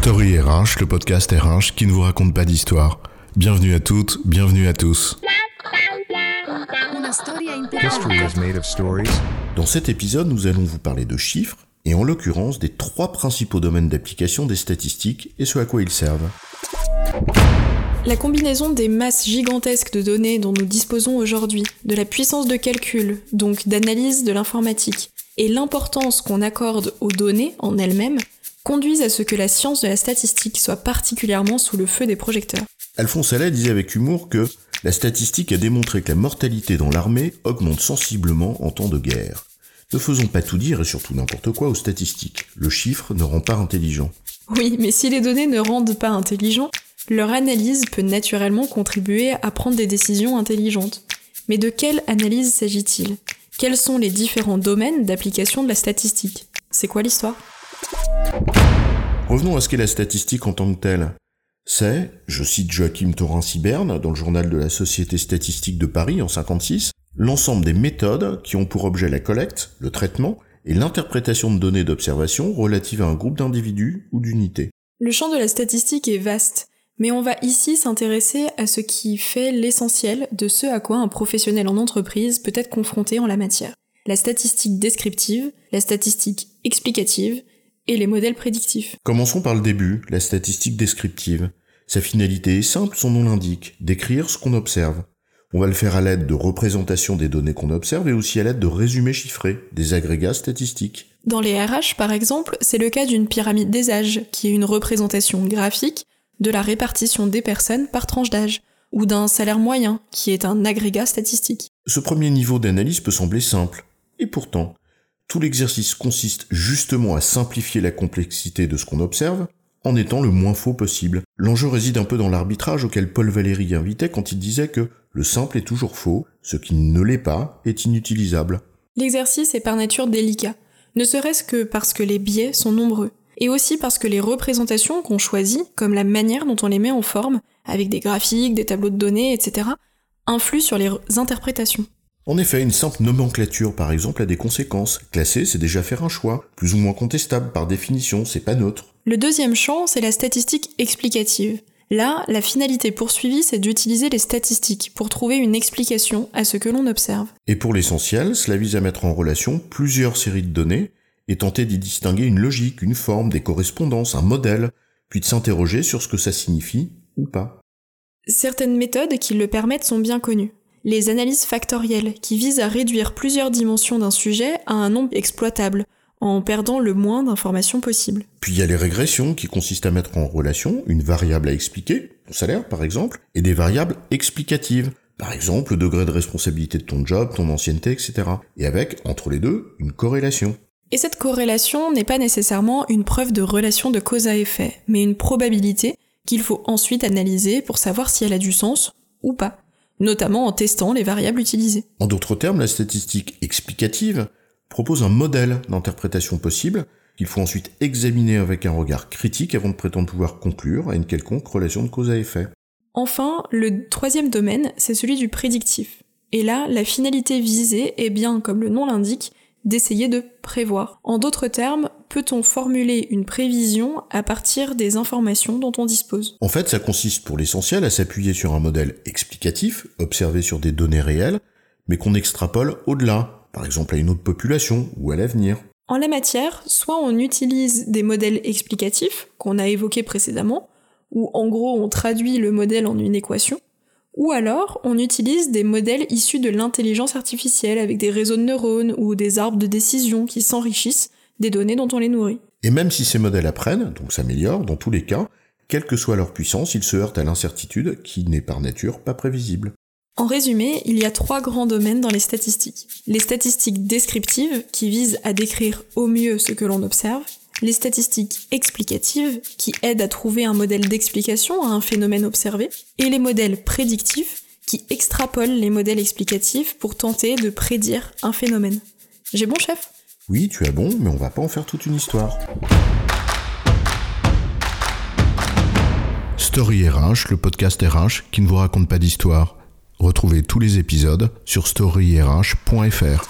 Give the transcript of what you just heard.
Story RH, le podcast RH qui ne vous raconte pas d'histoire. Bienvenue à toutes, bienvenue à tous. Dans cet épisode, nous allons vous parler de chiffres, et en l'occurrence des trois principaux domaines d'application des statistiques et ce à quoi ils servent. La combinaison des masses gigantesques de données dont nous disposons aujourd'hui, de la puissance de calcul, donc d'analyse de l'informatique, et l'importance qu'on accorde aux données en elles-mêmes, conduisent à ce que la science de la statistique soit particulièrement sous le feu des projecteurs. Alphonse Allais disait avec humour que la statistique a démontré que la mortalité dans l'armée augmente sensiblement en temps de guerre. Ne faisons pas tout dire et surtout n'importe quoi aux statistiques. Le chiffre ne rend pas intelligent. Oui, mais si les données ne rendent pas intelligents, leur analyse peut naturellement contribuer à prendre des décisions intelligentes. Mais de quelle analyse s'agit-il? Quels sont les différents domaines d'application de la statistique? C'est quoi l'histoire? Revenons à ce qu'est la statistique en tant que telle. C'est, je cite Joachim Thorin-Siberne dans le journal de la Société statistique de Paris en 56, l'ensemble des méthodes qui ont pour objet la collecte, le traitement et l'interprétation de données d'observation relatives à un groupe d'individus ou d'unités. Le champ de la statistique est vaste, mais on va ici s'intéresser à ce qui fait l'essentiel de ce à quoi un professionnel en entreprise peut être confronté en la matière. La statistique descriptive, la statistique explicative et les modèles prédictifs. Commençons par le début, la statistique descriptive. Sa finalité est simple, son nom l'indique, décrire ce qu'on observe. On va le faire à l'aide de représentations des données qu'on observe et aussi à l'aide de résumés chiffrés, des agrégats statistiques. Dans les RH, par exemple, c'est le cas d'une pyramide des âges, qui est une représentation graphique de la répartition des personnes par tranche d'âge, ou d'un salaire moyen, qui est un agrégat statistique. Ce premier niveau d'analyse peut sembler simple, et pourtant, tout l'exercice consiste justement à simplifier la complexité de ce qu'on observe, en étant le moins faux possible. L'enjeu réside un peu dans l'arbitrage auquel Paul Valéry invitait quand il disait que le simple est toujours faux, ce qui ne l'est pas est inutilisable. L'exercice est par nature délicat, ne serait-ce que parce que les biais sont nombreux, et aussi parce que les représentations qu'on choisit, comme la manière dont on les met en forme, avec des graphiques, des tableaux de données, etc., influent sur les interprétations. En effet, une simple nomenclature, par exemple, a des conséquences. Classer, c'est déjà faire un choix, plus ou moins contestable par définition, c'est pas neutre. Le deuxième champ, c'est la statistique explicative. Là, la finalité poursuivie, c'est d'utiliser les statistiques pour trouver une explication à ce que l'on observe. Et pour l'essentiel, cela vise à mettre en relation plusieurs séries de données et tenter d'y distinguer une logique, une forme, des correspondances, un modèle, puis de s'interroger sur ce que ça signifie ou pas. Certaines méthodes qui le permettent sont bien connues les analyses factorielles, qui visent à réduire plusieurs dimensions d'un sujet à un nombre exploitable, en perdant le moins d'informations possible. Puis il y a les régressions, qui consistent à mettre en relation une variable à expliquer, ton salaire par exemple, et des variables explicatives, par exemple le degré de responsabilité de ton job, ton ancienneté, etc. Et avec, entre les deux, une corrélation. Et cette corrélation n'est pas nécessairement une preuve de relation de cause à effet, mais une probabilité qu'il faut ensuite analyser pour savoir si elle a du sens ou pas notamment en testant les variables utilisées. En d'autres termes, la statistique explicative propose un modèle d'interprétation possible qu'il faut ensuite examiner avec un regard critique avant de prétendre pouvoir conclure à une quelconque relation de cause à effet. Enfin, le troisième domaine, c'est celui du prédictif. Et là, la finalité visée est bien, comme le nom l'indique, d'essayer de prévoir. En d'autres termes, peut-on formuler une prévision à partir des informations dont on dispose? En fait, ça consiste pour l'essentiel à s'appuyer sur un modèle explicatif, observé sur des données réelles, mais qu'on extrapole au-delà, par exemple à une autre population ou à l'avenir. En la matière, soit on utilise des modèles explicatifs, qu'on a évoqués précédemment, où en gros on traduit le modèle en une équation, ou alors, on utilise des modèles issus de l'intelligence artificielle avec des réseaux de neurones ou des arbres de décision qui s'enrichissent des données dont on les nourrit. Et même si ces modèles apprennent, donc s'améliorent, dans tous les cas, quelle que soit leur puissance, ils se heurtent à l'incertitude qui n'est par nature pas prévisible. En résumé, il y a trois grands domaines dans les statistiques. Les statistiques descriptives, qui visent à décrire au mieux ce que l'on observe, les statistiques explicatives, qui aident à trouver un modèle d'explication à un phénomène observé, et les modèles prédictifs, qui extrapolent les modèles explicatifs pour tenter de prédire un phénomène. J'ai bon chef? Oui, tu as bon, mais on va pas en faire toute une histoire. Story RH, le podcast RH qui ne vous raconte pas d'histoire. Retrouvez tous les épisodes sur storyrh.fr.